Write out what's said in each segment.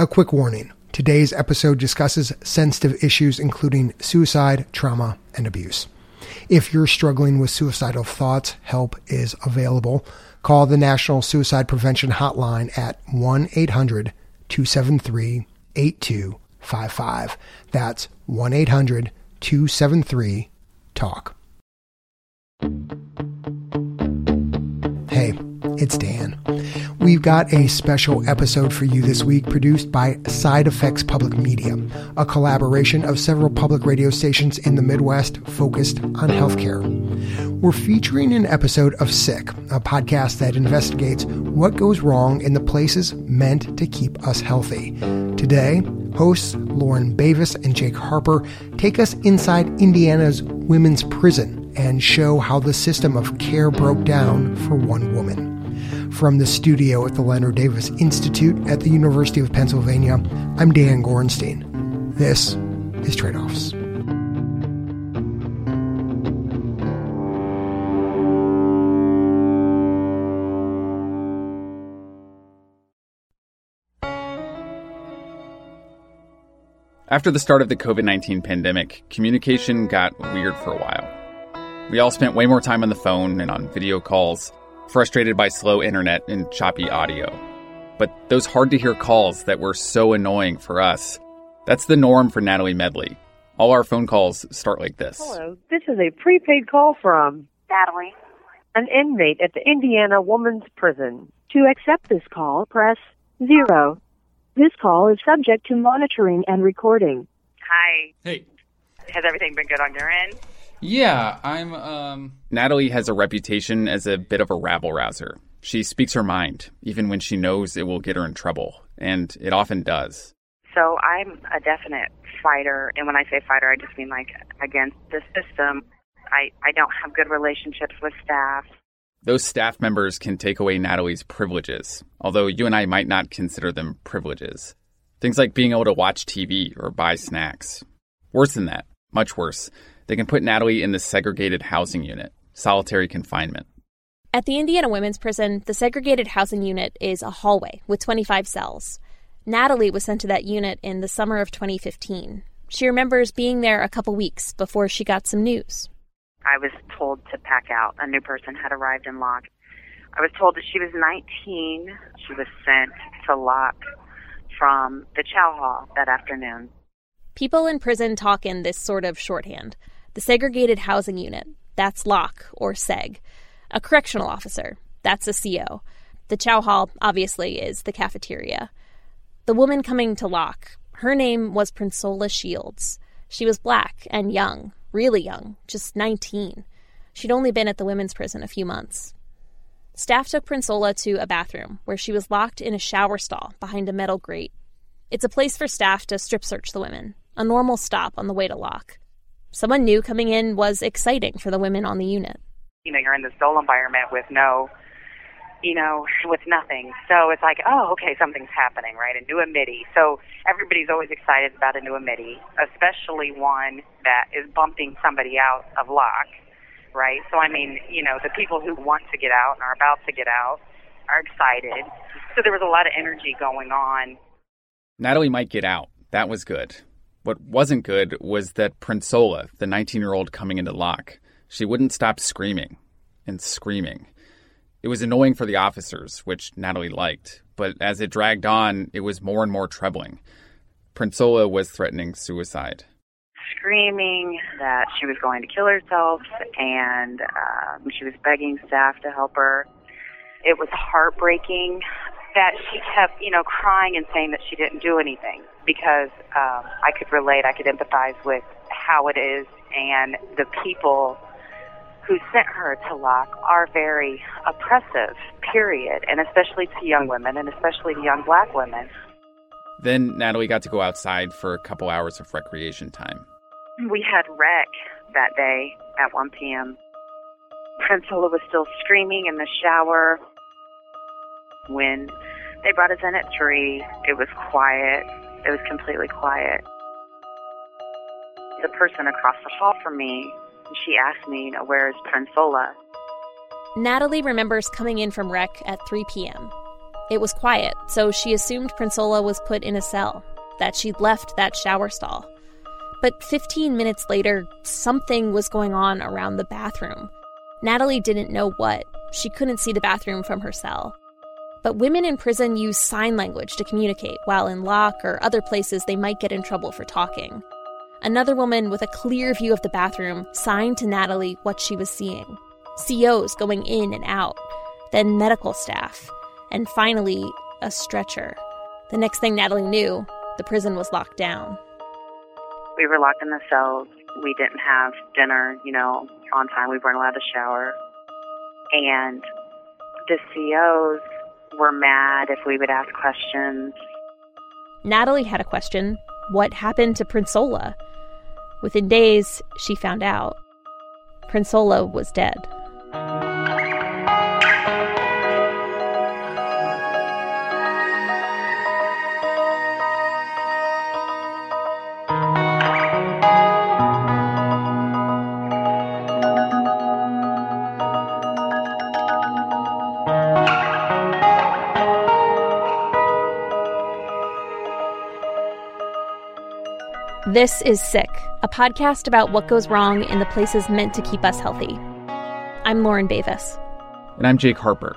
A quick warning today's episode discusses sensitive issues including suicide, trauma, and abuse. If you're struggling with suicidal thoughts, help is available. Call the National Suicide Prevention Hotline at 1 800 273 8255. That's 1 800 273 TALK. Hey, it's Dan. We've got a special episode for you this week produced by Side Effects Public Media, a collaboration of several public radio stations in the Midwest focused on healthcare. We're featuring an episode of Sick, a podcast that investigates what goes wrong in the places meant to keep us healthy. Today, hosts Lauren Bavis and Jake Harper take us inside Indiana's women's prison and show how the system of care broke down for one woman. From the studio at the Leonard Davis Institute at the University of Pennsylvania, I'm Dan Gorenstein. This is Trade Offs. After the start of the COVID 19 pandemic, communication got weird for a while. We all spent way more time on the phone and on video calls, frustrated by slow internet and choppy audio. But those hard to hear calls that were so annoying for us, that's the norm for Natalie Medley. All our phone calls start like this. Hello, this is a prepaid call from Natalie. an inmate at the Indiana Women's Prison. To accept this call, press zero. This call is subject to monitoring and recording. Hi. Hey. Has everything been good on your end? Yeah, I'm, um. Natalie has a reputation as a bit of a rabble rouser. She speaks her mind, even when she knows it will get her in trouble, and it often does. So I'm a definite fighter, and when I say fighter, I just mean like against the system. I, I don't have good relationships with staff. Those staff members can take away Natalie's privileges, although you and I might not consider them privileges. Things like being able to watch TV or buy snacks. Worse than that, much worse, they can put Natalie in the segregated housing unit, solitary confinement. At the Indiana Women's Prison, the segregated housing unit is a hallway with 25 cells. Natalie was sent to that unit in the summer of 2015. She remembers being there a couple weeks before she got some news. I was told to pack out. A new person had arrived in lock. I was told that she was 19. She was sent to lock from the chow hall that afternoon. People in prison talk in this sort of shorthand. The segregated housing unit, that's Locke or SEG. A correctional officer, that's a CO. The chow hall, obviously, is the cafeteria. The woman coming to Locke, her name was Prinsola Shields. She was black and young, really young, just 19. She'd only been at the women's prison a few months. Staff took Prinsola to a bathroom where she was locked in a shower stall behind a metal grate. It's a place for staff to strip search the women, a normal stop on the way to Locke. Someone new coming in was exciting for the women on the unit. You know, you're in this dull environment with no, you know, with nothing. So it's like, oh, okay, something's happening, right? A new admittee. So everybody's always excited about a new admittee, especially one that is bumping somebody out of lock, right? So I mean, you know, the people who want to get out and are about to get out are excited. So there was a lot of energy going on. Natalie might get out. That was good. What wasn't good was that Prinsola, the 19 year old coming into lock, she wouldn't stop screaming and screaming. It was annoying for the officers, which Natalie liked, but as it dragged on, it was more and more troubling. Prinsola was threatening suicide. Screaming that she was going to kill herself, and um, she was begging staff to help her. It was heartbreaking that she kept, you know, crying and saying that she didn't do anything because um, I could relate, I could empathize with how it is, and the people who sent her to Locke are very oppressive, period, and especially to young women, and especially to young black women. Then Natalie got to go outside for a couple hours of recreation time. We had rec that day at 1 p.m. Prinsola was still screaming in the shower. When they brought us in at 3, it was quiet. It was completely quiet. The person across the hall from me, she asked me, you know, where's Prinsola? Natalie remembers coming in from rec at 3 p.m. It was quiet, so she assumed Prinsola was put in a cell, that she'd left that shower stall. But 15 minutes later, something was going on around the bathroom. Natalie didn't know what. She couldn't see the bathroom from her cell. But women in prison use sign language to communicate, while in lock or other places they might get in trouble for talking. Another woman with a clear view of the bathroom signed to Natalie what she was seeing COs going in and out, then medical staff, and finally, a stretcher. The next thing Natalie knew, the prison was locked down. We were locked in the cells. We didn't have dinner, you know, on time. We weren't allowed to shower. And the COs were mad if we would ask questions. Natalie had a question What happened to Prinsola? Within days, she found out. Prinsola was dead. This is Sick, a podcast about what goes wrong in the places meant to keep us healthy. I'm Lauren Bavis. And I'm Jake Harper.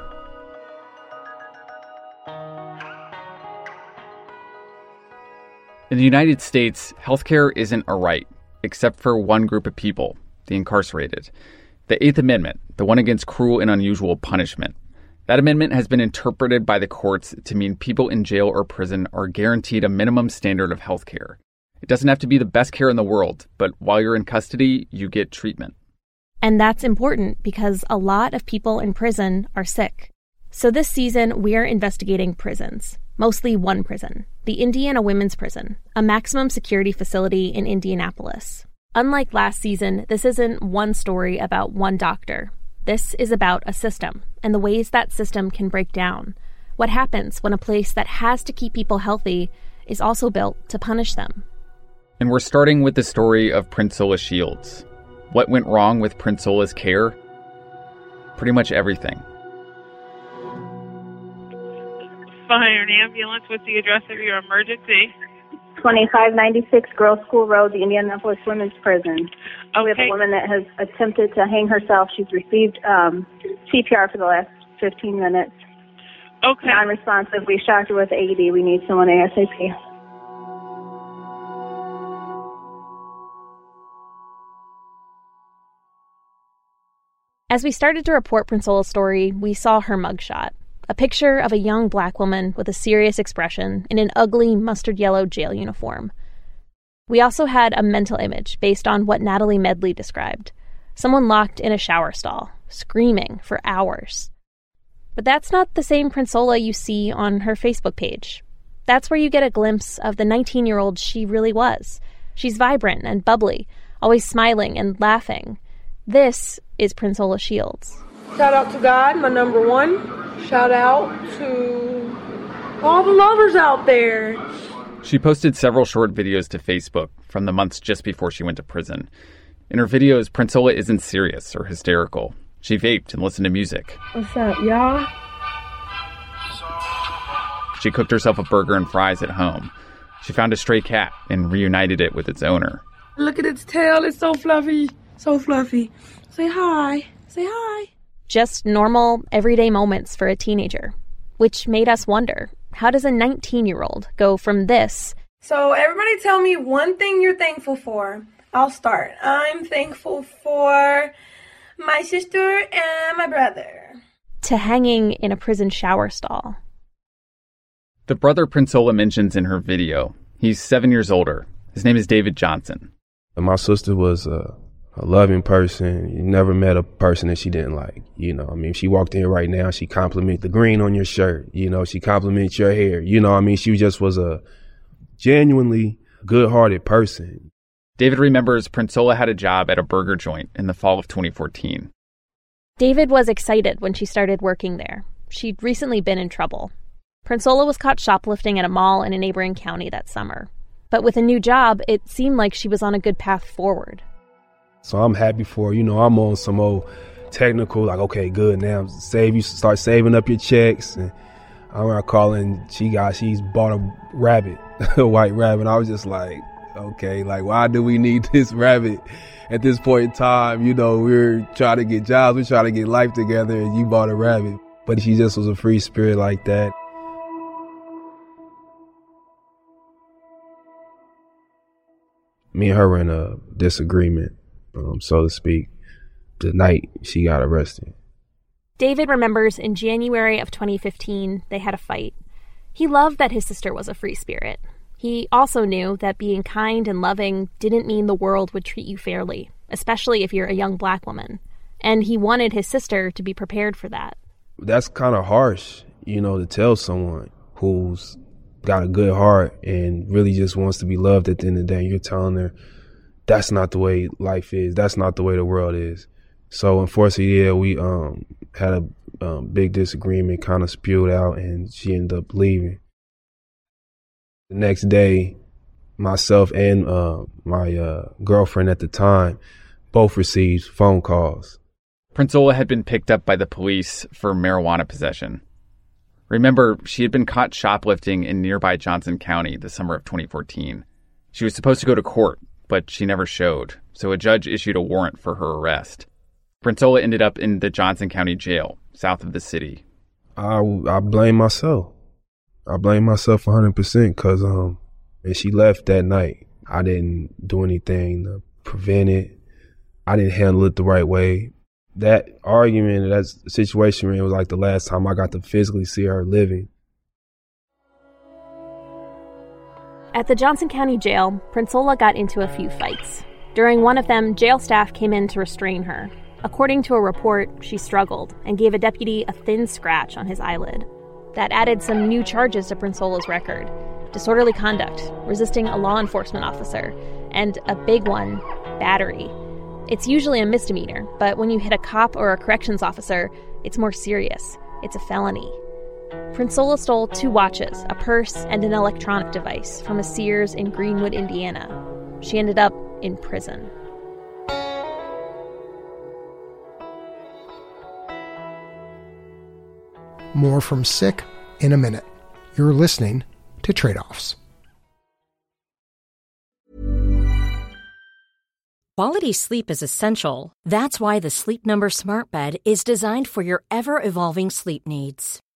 In the United States, healthcare isn't a right, except for one group of people, the incarcerated. The Eighth Amendment, the one against cruel and unusual punishment. That amendment has been interpreted by the courts to mean people in jail or prison are guaranteed a minimum standard of healthcare. It doesn't have to be the best care in the world, but while you're in custody, you get treatment. And that's important because a lot of people in prison are sick. So this season, we're investigating prisons, mostly one prison, the Indiana Women's Prison, a maximum security facility in Indianapolis. Unlike last season, this isn't one story about one doctor. This is about a system and the ways that system can break down. What happens when a place that has to keep people healthy is also built to punish them. And we're starting with the story of Prinsola Shields. What went wrong with Prinsola's care? Pretty much everything. Fire an ambulance. What's the address of your emergency? 2596 Girls School Road, the Indianapolis Women's Prison. Okay. We have a woman that has attempted to hang herself. She's received um, CPR for the last 15 minutes. Okay. Non-responsive. We shocked her with AED. We need someone ASAP. As we started to report Prinsola's story, we saw her mugshot a picture of a young black woman with a serious expression in an ugly mustard yellow jail uniform. We also had a mental image based on what Natalie Medley described someone locked in a shower stall, screaming for hours. But that's not the same Prinsola you see on her Facebook page. That's where you get a glimpse of the 19 year old she really was. She's vibrant and bubbly, always smiling and laughing. This is Prinsola Shields. Shout out to God, my number one. Shout out to all the lovers out there. She posted several short videos to Facebook from the months just before she went to prison. In her videos, Prinsola isn't serious or hysterical. She vaped and listened to music. What's up, y'all? She cooked herself a burger and fries at home. She found a stray cat and reunited it with its owner. Look at its tail, it's so fluffy. So fluffy. Say hi. Say hi. Just normal, everyday moments for a teenager. Which made us wonder how does a 19 year old go from this So, everybody tell me one thing you're thankful for. I'll start. I'm thankful for my sister and my brother. to hanging in a prison shower stall? The brother Prinsola mentions in her video, he's seven years older. His name is David Johnson. My sister was a, a loving person. You never met a person that she didn't like. You know, I mean, if she walked in right now, she compliment the green on your shirt. You know, she compliments your hair. You know, I mean, she just was a genuinely good-hearted person. David remembers Prinsola had a job at a burger joint in the fall of 2014. David was excited when she started working there. She'd recently been in trouble. Prinsola was caught shoplifting at a mall in a neighboring county that summer. But with a new job, it seemed like she was on a good path forward. So I'm happy for. You know, I'm on some old technical, like, okay, good. Now save you, start saving up your checks. And I'm not calling. She got she's bought a rabbit, a white rabbit. I was just like, okay, like why do we need this rabbit at this point in time? You know, we're trying to get jobs, we're trying to get life together, and you bought a rabbit. But she just was a free spirit like that. Me and her were in a disagreement, um, so to speak, the night she got arrested. David remembers in January of 2015, they had a fight. He loved that his sister was a free spirit. He also knew that being kind and loving didn't mean the world would treat you fairly, especially if you're a young black woman. And he wanted his sister to be prepared for that. That's kind of harsh, you know, to tell someone who's got a good heart and really just wants to be loved at the end of the day. You're telling her that's not the way life is. That's not the way the world is. So unfortunately, yeah, we um had a um, big disagreement, kind of spewed out, and she ended up leaving. The next day, myself and uh, my uh, girlfriend at the time both received phone calls. Prinsola had been picked up by the police for marijuana possession. Remember, she had been caught shoplifting in nearby Johnson County the summer of 2014. She was supposed to go to court, but she never showed, so a judge issued a warrant for her arrest. Prinsola ended up in the Johnson County Jail, south of the city. I, I blame myself. I blame myself 100% because um, when she left that night, I didn't do anything to prevent it. I didn't handle it the right way. That argument, that situation, it was like the last time I got to physically see her living. At the Johnson County Jail, Prinsola got into a few fights. During one of them, jail staff came in to restrain her, According to a report, she struggled and gave a deputy a thin scratch on his eyelid. That added some new charges to Prinsola's record disorderly conduct, resisting a law enforcement officer, and a big one battery. It's usually a misdemeanor, but when you hit a cop or a corrections officer, it's more serious. It's a felony. Prinsola stole two watches, a purse, and an electronic device from a Sears in Greenwood, Indiana. She ended up in prison. More from Sick in a minute. You're listening to Trade Offs. Quality sleep is essential. That's why the Sleep Number Smart Bed is designed for your ever evolving sleep needs.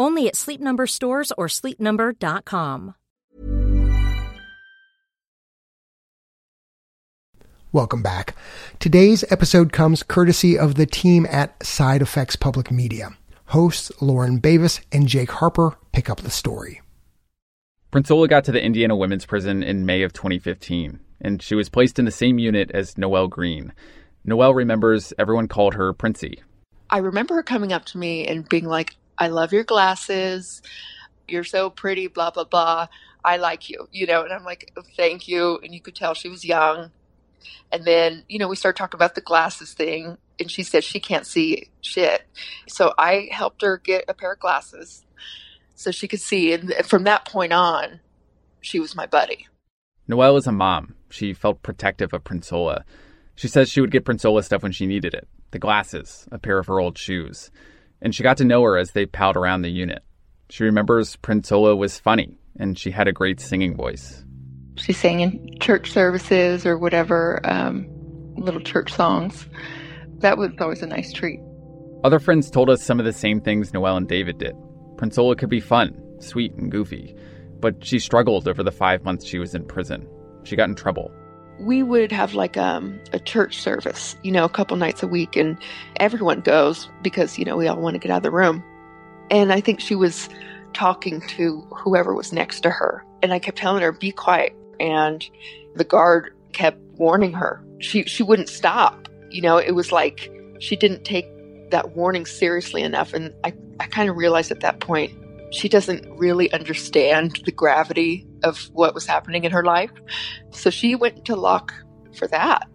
Only at Sleep Number stores or sleepnumber.com. Welcome back. Today's episode comes courtesy of the team at Side Effects Public Media. Hosts Lauren Bavis and Jake Harper pick up the story. Prinsola got to the Indiana Women's Prison in May of 2015, and she was placed in the same unit as Noelle Green. Noelle remembers everyone called her Princey. I remember her coming up to me and being like, I love your glasses. You're so pretty, blah, blah, blah. I like you, you know, and I'm like, thank you. And you could tell she was young and then, you know, we started talking about the glasses thing, and she said she can't see shit. So I helped her get a pair of glasses so she could see. And from that point on, she was my buddy. Noelle is a mom. She felt protective of Prinsola. She says she would get Prinsola stuff when she needed it the glasses, a pair of her old shoes. And she got to know her as they palled around the unit. She remembers Prinsola was funny and she had a great singing voice. She sang in church services or whatever, um, little church songs. That was always a nice treat. Other friends told us some of the same things Noelle and David did. Prinsola could be fun, sweet, and goofy, but she struggled over the five months she was in prison. She got in trouble. We would have like um, a church service, you know, a couple nights a week, and everyone goes because, you know, we all want to get out of the room. And I think she was talking to whoever was next to her. And I kept telling her, be quiet, and the guard kept warning her. She she wouldn't stop. You know, it was like she didn't take that warning seriously enough and I, I kind of realized at that point she doesn't really understand the gravity of what was happening in her life. So she went to Locke for that.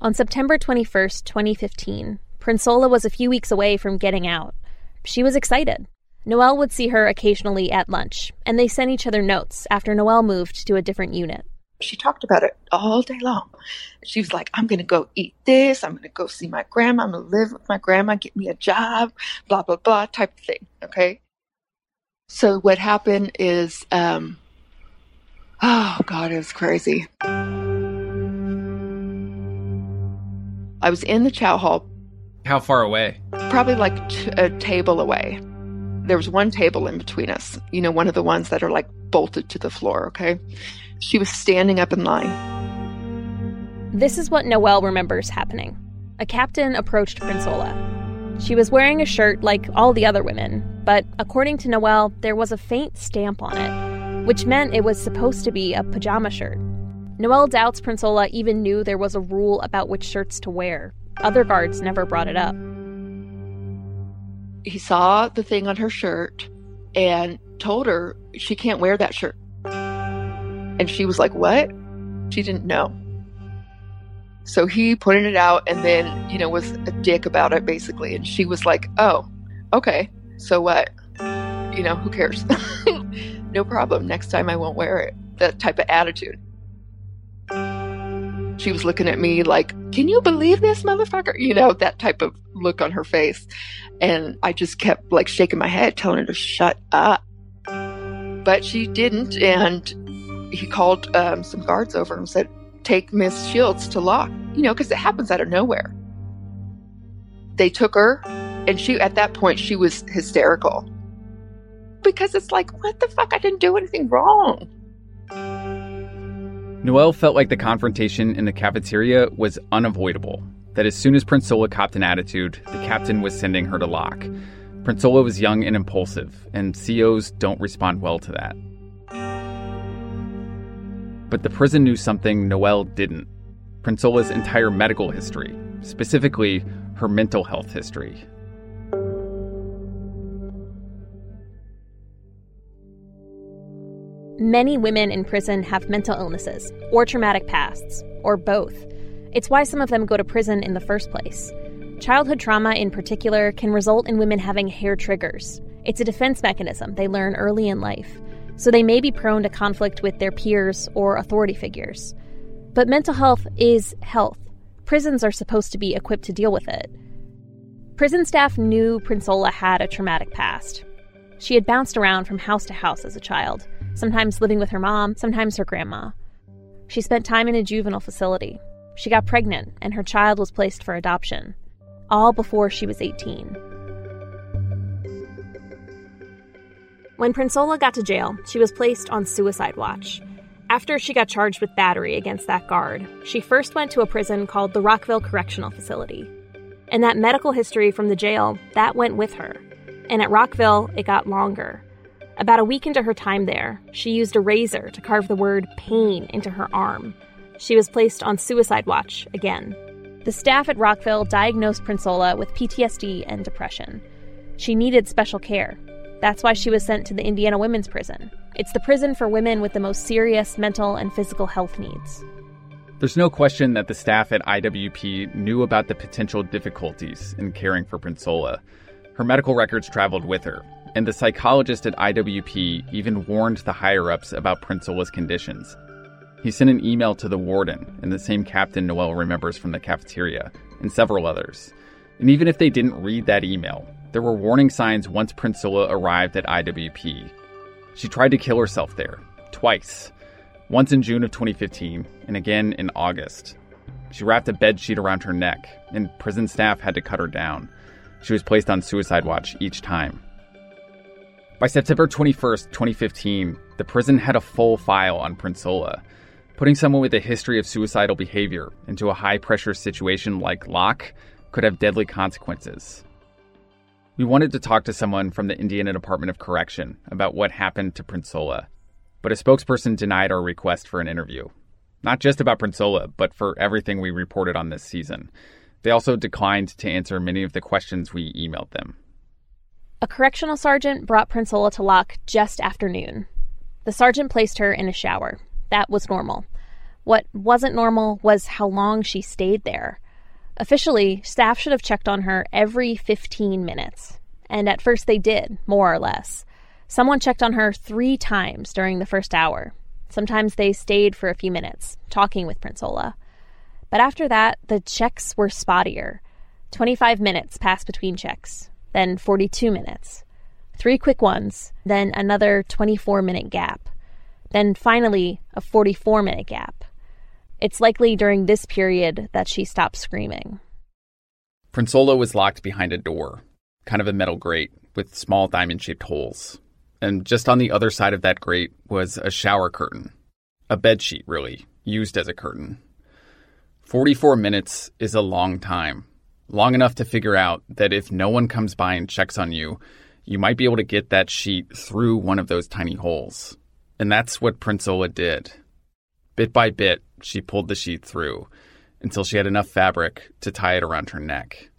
On September 21st, 2015, Prinsola was a few weeks away from getting out. She was excited. Noelle would see her occasionally at lunch, and they sent each other notes after Noelle moved to a different unit. She talked about it all day long. She was like, I'm going to go eat this. I'm going to go see my grandma. I'm going to live with my grandma, get me a job, blah, blah, blah, type of thing. Okay. So what happened is, um, oh God, it was crazy. I was in the chow hall. How far away? Probably like t- a table away. There was one table in between us, you know, one of the ones that are like bolted to the floor, okay? She was standing up in line. This is what Noelle remembers happening. A captain approached Prinsola. She was wearing a shirt like all the other women, but according to Noelle, there was a faint stamp on it, which meant it was supposed to be a pajama shirt. Noelle doubts Prinsola even knew there was a rule about which shirts to wear. Other guards never brought it up. He saw the thing on her shirt and told her she can't wear that shirt. And she was like, What? She didn't know. So he pointed it out and then, you know, was a dick about it basically. And she was like, Oh, okay. So what? You know, who cares? no problem. Next time I won't wear it. That type of attitude. She was looking at me like, Can you believe this, motherfucker? You know, that type of look on her face. And I just kept like shaking my head, telling her to shut up. But she didn't. And he called um, some guards over and said, Take Miss Shields to Locke, you know, because it happens out of nowhere. They took her, and she, at that point, she was hysterical. Because it's like, what the fuck? I didn't do anything wrong. Noelle felt like the confrontation in the cafeteria was unavoidable. That as soon as Prinsola copped an attitude, the captain was sending her to Locke. Prinsola was young and impulsive, and COs don't respond well to that. But the prison knew something Noelle didn't Prinsola's entire medical history, specifically her mental health history. Many women in prison have mental illnesses, or traumatic pasts, or both. It's why some of them go to prison in the first place. Childhood trauma, in particular, can result in women having hair triggers. It's a defense mechanism they learn early in life so they may be prone to conflict with their peers or authority figures. But mental health is health. Prisons are supposed to be equipped to deal with it. Prison staff knew Prinsola had a traumatic past. She had bounced around from house to house as a child, sometimes living with her mom, sometimes her grandma. She spent time in a juvenile facility. She got pregnant, and her child was placed for adoption, all before she was 18. When Prinsola got to jail, she was placed on suicide watch. After she got charged with battery against that guard, she first went to a prison called the Rockville Correctional Facility. And that medical history from the jail, that went with her. And at Rockville, it got longer. About a week into her time there, she used a razor to carve the word pain into her arm. She was placed on suicide watch again. The staff at Rockville diagnosed Prinsola with PTSD and depression. She needed special care, that's why she was sent to the Indiana Women's Prison. It's the prison for women with the most serious mental and physical health needs. There's no question that the staff at IWP knew about the potential difficulties in caring for Prinsola. Her medical records traveled with her, and the psychologist at IWP even warned the higher ups about Prinsola's conditions. He sent an email to the warden and the same captain Noelle remembers from the cafeteria, and several others. And even if they didn't read that email, there were warning signs once Prinsola arrived at IWP. She tried to kill herself there, twice. Once in June of 2015, and again in August. She wrapped a bed sheet around her neck, and prison staff had to cut her down. She was placed on suicide watch each time. By September 21st, 2015, the prison had a full file on Prinsola. Putting someone with a history of suicidal behavior into a high pressure situation like Locke could have deadly consequences. We wanted to talk to someone from the Indiana Department of Correction about what happened to Prinsola, but a spokesperson denied our request for an interview. Not just about Prinsola, but for everything we reported on this season. They also declined to answer many of the questions we emailed them. A correctional sergeant brought Prinsola to Locke just after noon. The sergeant placed her in a shower. That was normal. What wasn't normal was how long she stayed there. Officially, staff should have checked on her every 15 minutes. And at first they did, more or less. Someone checked on her three times during the first hour. Sometimes they stayed for a few minutes, talking with Prinsola. But after that, the checks were spottier. 25 minutes passed between checks, then 42 minutes. Three quick ones, then another 24 minute gap. Then finally, a 44 minute gap. It's likely during this period that she stopped screaming. Prinsola was locked behind a door, kind of a metal grate with small diamond shaped holes. And just on the other side of that grate was a shower curtain. A bed sheet, really, used as a curtain. 44 minutes is a long time. Long enough to figure out that if no one comes by and checks on you, you might be able to get that sheet through one of those tiny holes. And that's what Prinsola did. Bit by bit, she pulled the sheet through until she had enough fabric to tie it around her neck.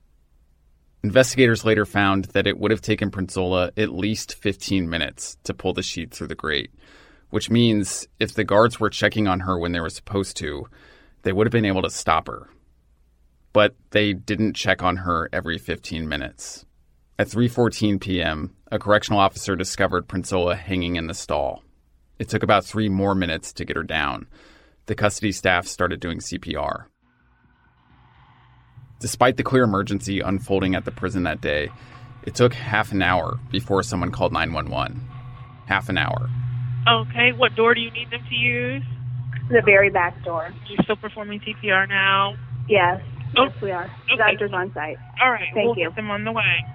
Investigators later found that it would have taken Prinsola at least 15 minutes to pull the sheet through the grate, which means if the guards were checking on her when they were supposed to, they would have been able to stop her. But they didn't check on her every 15 minutes. At 3:14 p.m., a correctional officer discovered Prinsola hanging in the stall. It took about 3 more minutes to get her down. The custody staff started doing CPR. Despite the clear emergency unfolding at the prison that day, it took half an hour before someone called 911. Half an hour. Okay, what door do you need them to use? The very back door. You're still performing CPR now? Yes. Oh, Yes, we are. okay. Doctor's on site. All right, Thank we'll you. get them on the way.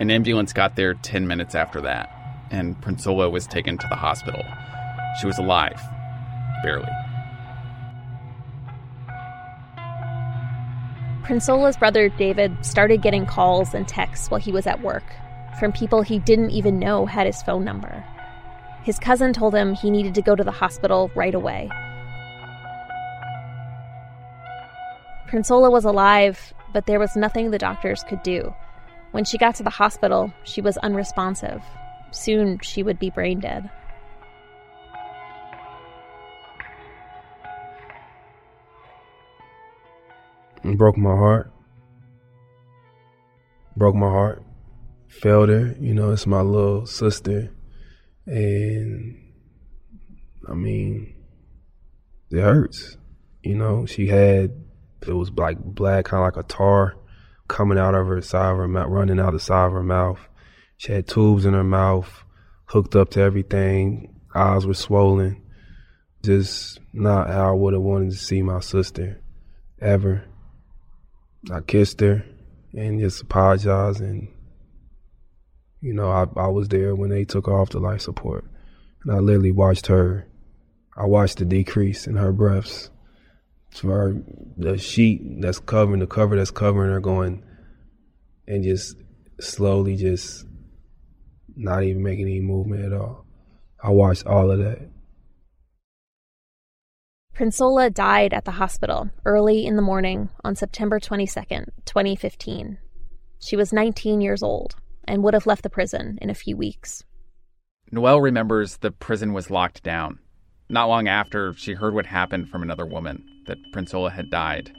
An ambulance got there 10 minutes after that, and Prinsola was taken to the hospital. She was alive. Barely. Prinsola's brother David started getting calls and texts while he was at work from people he didn't even know had his phone number. His cousin told him he needed to go to the hospital right away. Prinsola was alive, but there was nothing the doctors could do. When she got to the hospital, she was unresponsive. Soon she would be brain dead. Broke my heart. Broke my heart. Failed her. You know, it's my little sister. And I mean, it hurts. You know, she had, it was like black, kind of like a tar coming out of her side of her mouth, running out the side of her mouth. She had tubes in her mouth, hooked up to everything. Eyes were swollen. Just not how I would have wanted to see my sister ever. I kissed her and just apologized and you know, I, I was there when they took her off the life support. And I literally watched her I watched the decrease in her breaths. For her, the sheet that's covering the cover that's covering her going and just slowly just not even making any movement at all. I watched all of that. Prinsola died at the hospital early in the morning on September 22nd, 2015. She was 19 years old and would have left the prison in a few weeks. Noelle remembers the prison was locked down. Not long after, she heard what happened from another woman that Prinsola had died.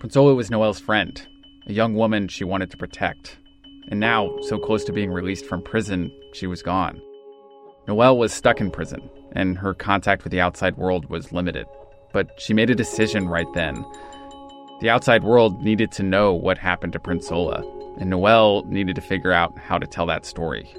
Prinsola was Noelle's friend, a young woman she wanted to protect. And now, so close to being released from prison, she was gone. Noelle was stuck in prison, and her contact with the outside world was limited. But she made a decision right then. The outside world needed to know what happened to Prinsola, and Noelle needed to figure out how to tell that story.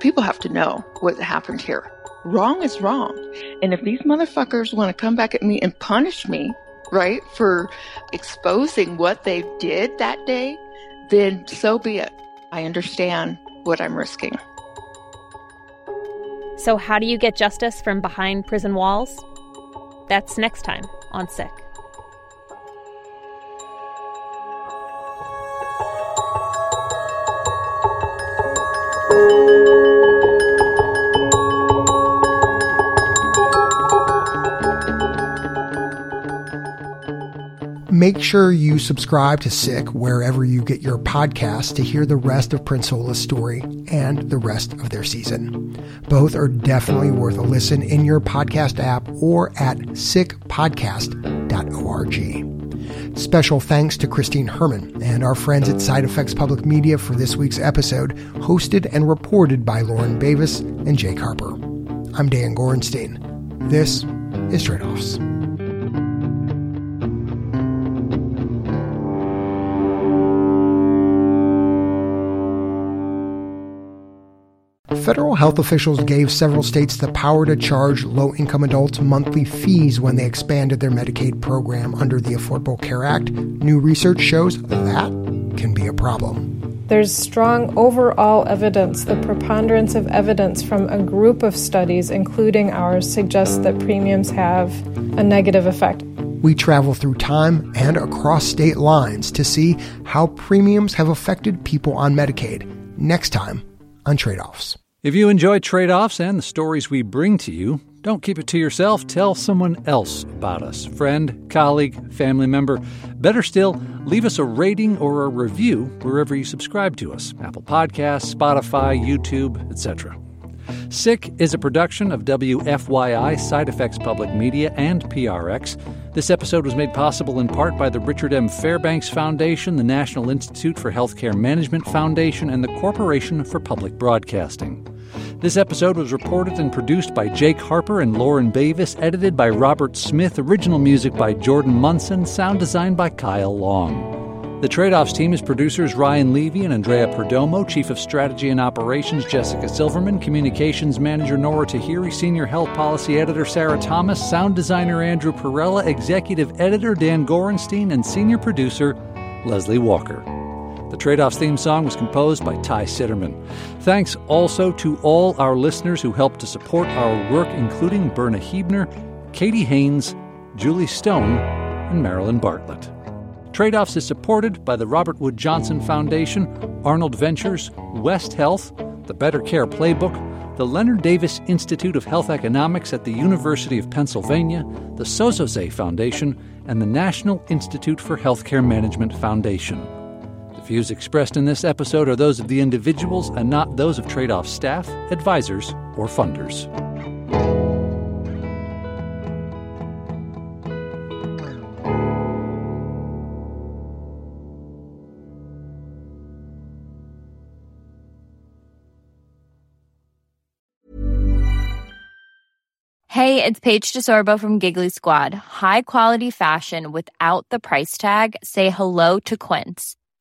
People have to know what happened here. Wrong is wrong. And if these motherfuckers want to come back at me and punish me, right, for exposing what they did that day, then so be it. I understand what I'm risking. So, how do you get justice from behind prison walls? That's next time on Sick. Make sure you subscribe to Sick wherever you get your podcast to hear the rest of Prinsola's story and the rest of their season. Both are definitely worth a listen in your podcast app or at sickpodcast.org. Special thanks to Christine Herman and our friends at Side Effects Public Media for this week's episode, hosted and reported by Lauren Bavis and Jake Harper. I'm Dan Gorenstein. This is Trade Offs. Federal health officials gave several states the power to charge low income adults monthly fees when they expanded their Medicaid program under the Affordable Care Act. New research shows that can be a problem. There's strong overall evidence. The preponderance of evidence from a group of studies, including ours, suggests that premiums have a negative effect. We travel through time and across state lines to see how premiums have affected people on Medicaid. Next time on Trade Offs. If you enjoy trade offs and the stories we bring to you, don't keep it to yourself. Tell someone else about us friend, colleague, family member. Better still, leave us a rating or a review wherever you subscribe to us Apple Podcasts, Spotify, YouTube, etc. Sick is a production of WFYI, Side Effects Public Media, and PRX. This episode was made possible in part by the Richard M. Fairbanks Foundation, the National Institute for Healthcare Management Foundation, and the Corporation for Public Broadcasting. This episode was reported and produced by Jake Harper and Lauren Bavis, edited by Robert Smith, original music by Jordan Munson, sound design by Kyle Long. The Trade Offs team is producers Ryan Levy and Andrea Perdomo, Chief of Strategy and Operations Jessica Silverman, Communications Manager Nora Tahiri, Senior Health Policy Editor Sarah Thomas, Sound Designer Andrew Perella, Executive Editor Dan Gorenstein, and Senior Producer Leslie Walker. The Trade Offs theme song was composed by Ty Citerman. Thanks also to all our listeners who helped to support our work, including Berna Huebner, Katie Haynes, Julie Stone, and Marilyn Bartlett. Trade Offs is supported by the Robert Wood Johnson Foundation, Arnold Ventures, West Health, the Better Care Playbook, the Leonard Davis Institute of Health Economics at the University of Pennsylvania, the Sozosei Foundation, and the National Institute for Healthcare Management Foundation. Views expressed in this episode are those of the individuals and not those of Trade Off staff, advisors, or funders. Hey, it's Paige DeSorbo from Giggly Squad. High quality fashion without the price tag. Say hello to Quince.